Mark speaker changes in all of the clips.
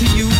Speaker 1: to
Speaker 2: you.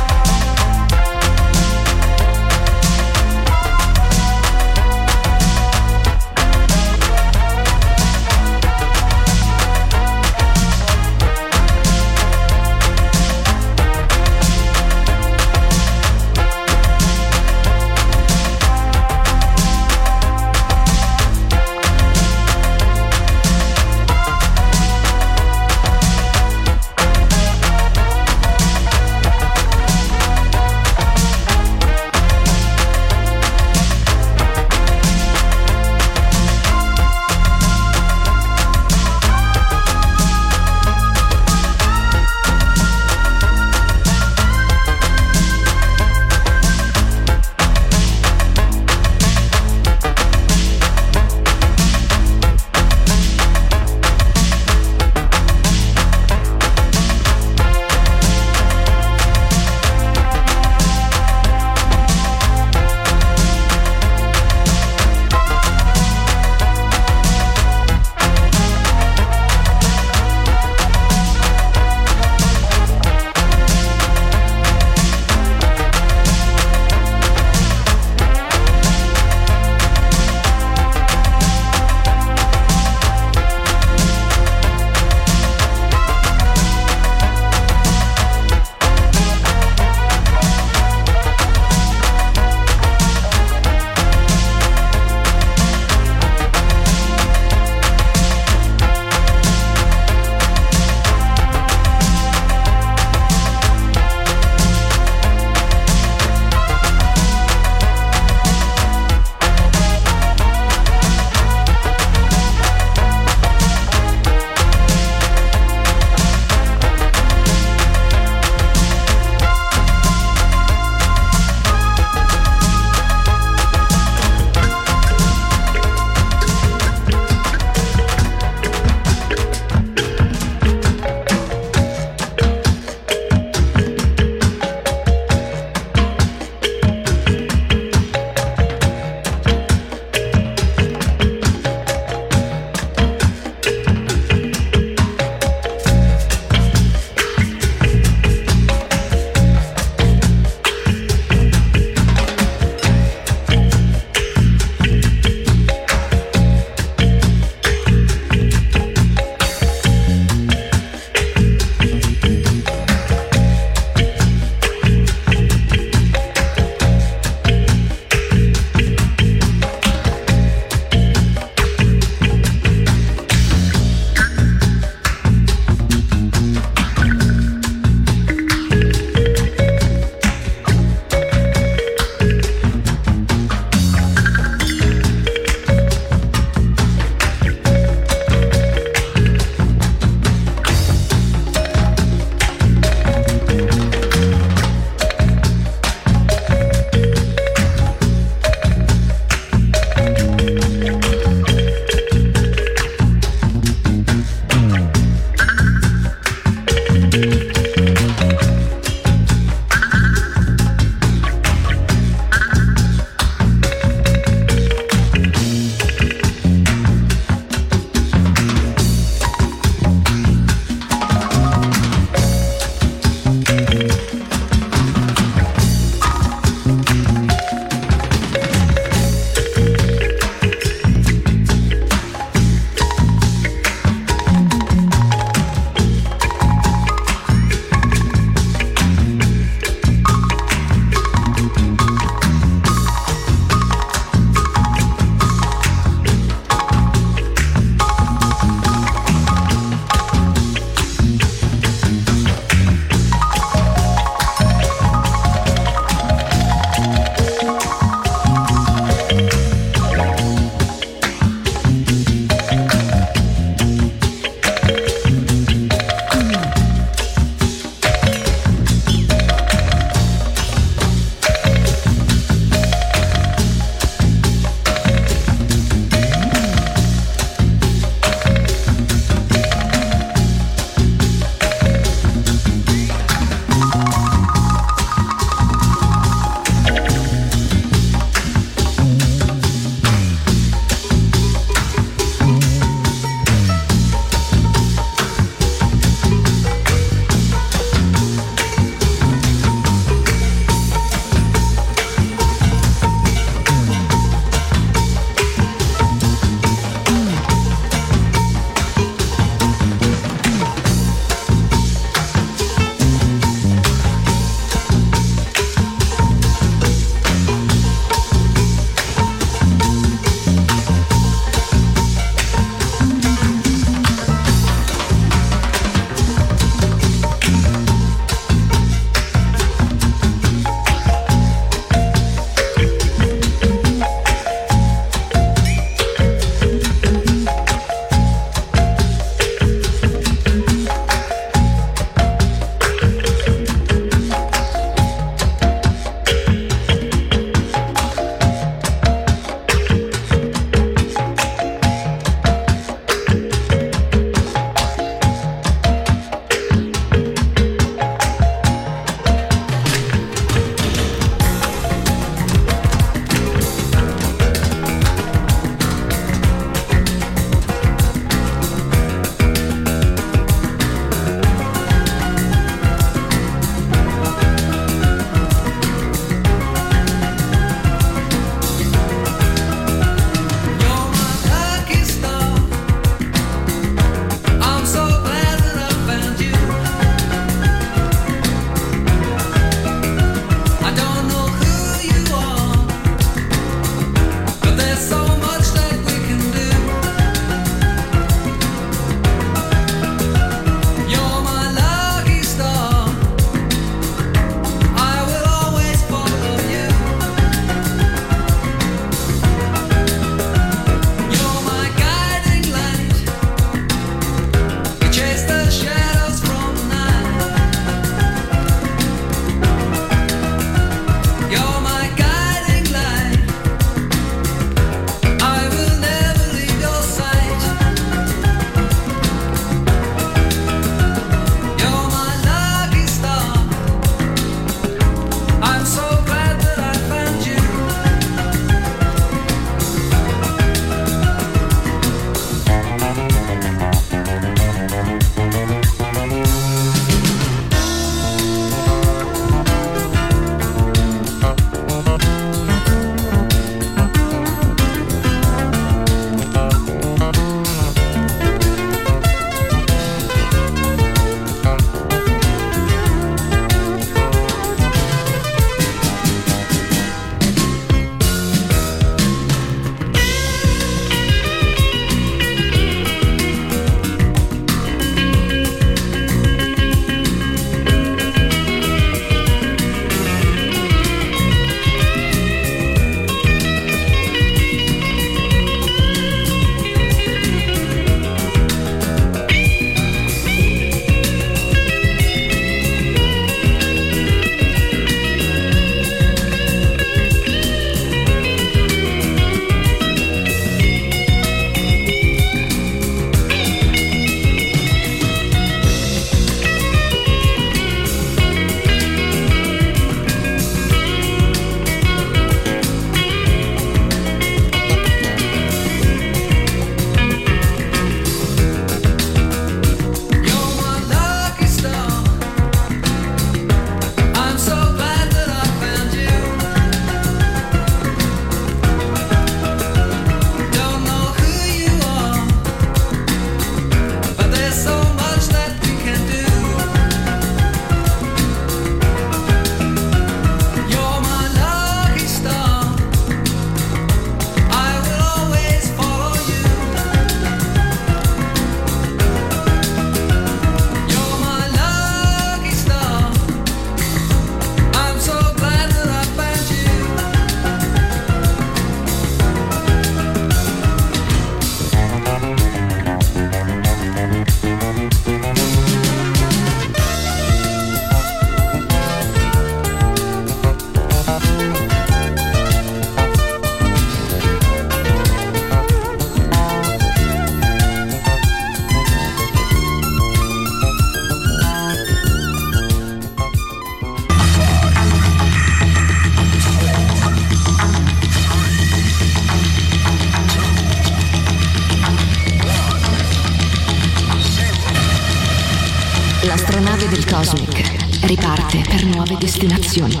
Speaker 2: Destinazioni,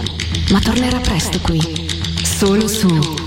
Speaker 2: ma tornerà presto qui, solo su.